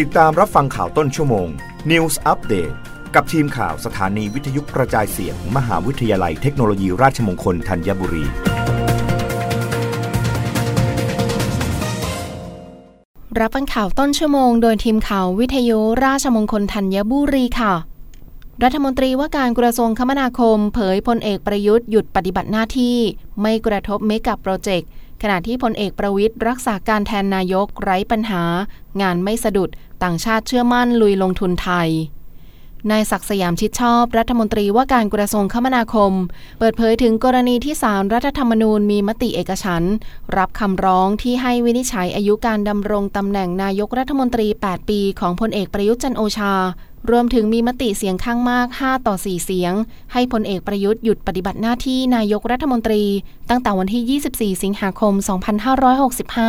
ติดตามรับฟังข่าวต้นชั่วโมง News Update กับทีมข่าวสถานีวิทยุกระจายเสียงมมหาวิทยาลัยเทคโนโลยีราชมงคลธัญบุรี รับฟังข่าวต้นชั่วโมงโดยทีมข่าววิทยุราชมงคลธัญบุรีค่ะรัฐมนตรีว่าการกระทรวงคมนาคม เผยพลเอกประยุทธ์หยุดปฏิบัติหน้าที่ ไม่กระทบเมกับโปรเจกต์ ขณะที่พลเอกประวิทย์รักษาการแทนนายกไร้ปัญหา งานไม่สะดุด ต่างชาติเชื่อมั่นลุยลงทุนไทยนายศักสยามชิดชอบ รัฐมนตรีว่าการกระทรวงคมนาคม เปิดเผยถึงกรณีที่ศาลรัฐธรรมนูญมีมติเอกฉันรับคำร้องที่ให้วินิจฉัยอายุการดำรงตำแหน่งนายกรัฐมนตรี 8 ปีของพลเอกประยุทธ์จันโอชา รวมถึงมีมติเสียงข้างมาก 5 ต่อ 4 เสียง ให้พลเอกประยุทธ์หยุดปฏิบัติหน้าที่นายกรัฐมนตรี ตั้งแต่วันที่ 24 สิงหาคม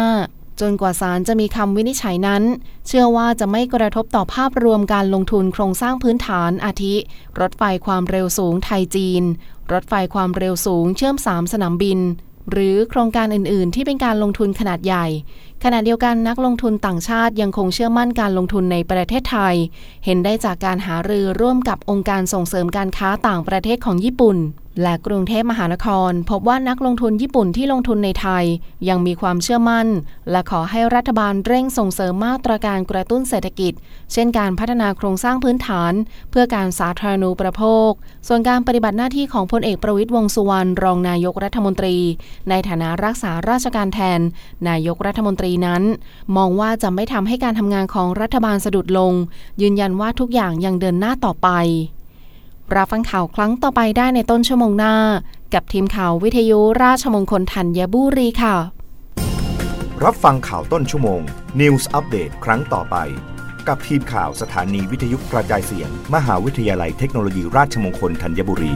2565 จนกว่าศาลจะมีคำวินิจฉัยนั้น เชื่อว่าจะไม่กระทบต่อภาพรวมการลงทุนโครงสร้างพื้นฐานอาทิ รถไฟความเร็วสูงไทยจีน รถไฟความเร็วสูงเชื่อม 3 สนามบิน หรือโครงการอื่น ๆ ที่เป็นการลงทุนขนาดใหญ่ ขณะเดียวกันนักลงทุนต่างชาติยังคงเชื่อมั่นการลงทุนในประเทศไทย เห็นได้จากการหารือร่วมกับองค์การส่งเสริมการค้าต่างประเทศของญี่ปุ่น และกรุงเทพมหานคร พบว่านักลงทุนญี่ปุ่นที่ลงทุนในไทย ยังมีความเชื่อมั่น และขอให้รัฐบาลเร่งส่งเสริมมาตรการกระตุ้นเศรษฐกิจ เช่นการพัฒนาโครงสร้างพื้นฐาน เพื่อการสาธารณูปโภค ส่วนการปฏิบัติหน้าที่ของพลเอกประวิตยวงสุวรรณรองนายกรัฐมนตรี ในฐานะรักษาราชการแทน นายกรัฐมนตรีนั้น มองว่าจะไม่ทำให้การทำงานของรัฐบาลสะดุดลง ยืนยันว่าทุกอย่างยังเดินหน้าต่อไป รับฟังข่าวครั้งต่อไปได้ในต้นชั่วโมงหน้า กับทีมข่าววิทยุราชมงคลธัญบุรีค่ะ รับฟังข่าวต้นชั่วโมง News Update ครั้งต่อไป กับทีมข่าวสถานีวิทยุกระจายเสียง มหาวิทยาลัยเทคโนโลยีราชมงคลธัญบุรี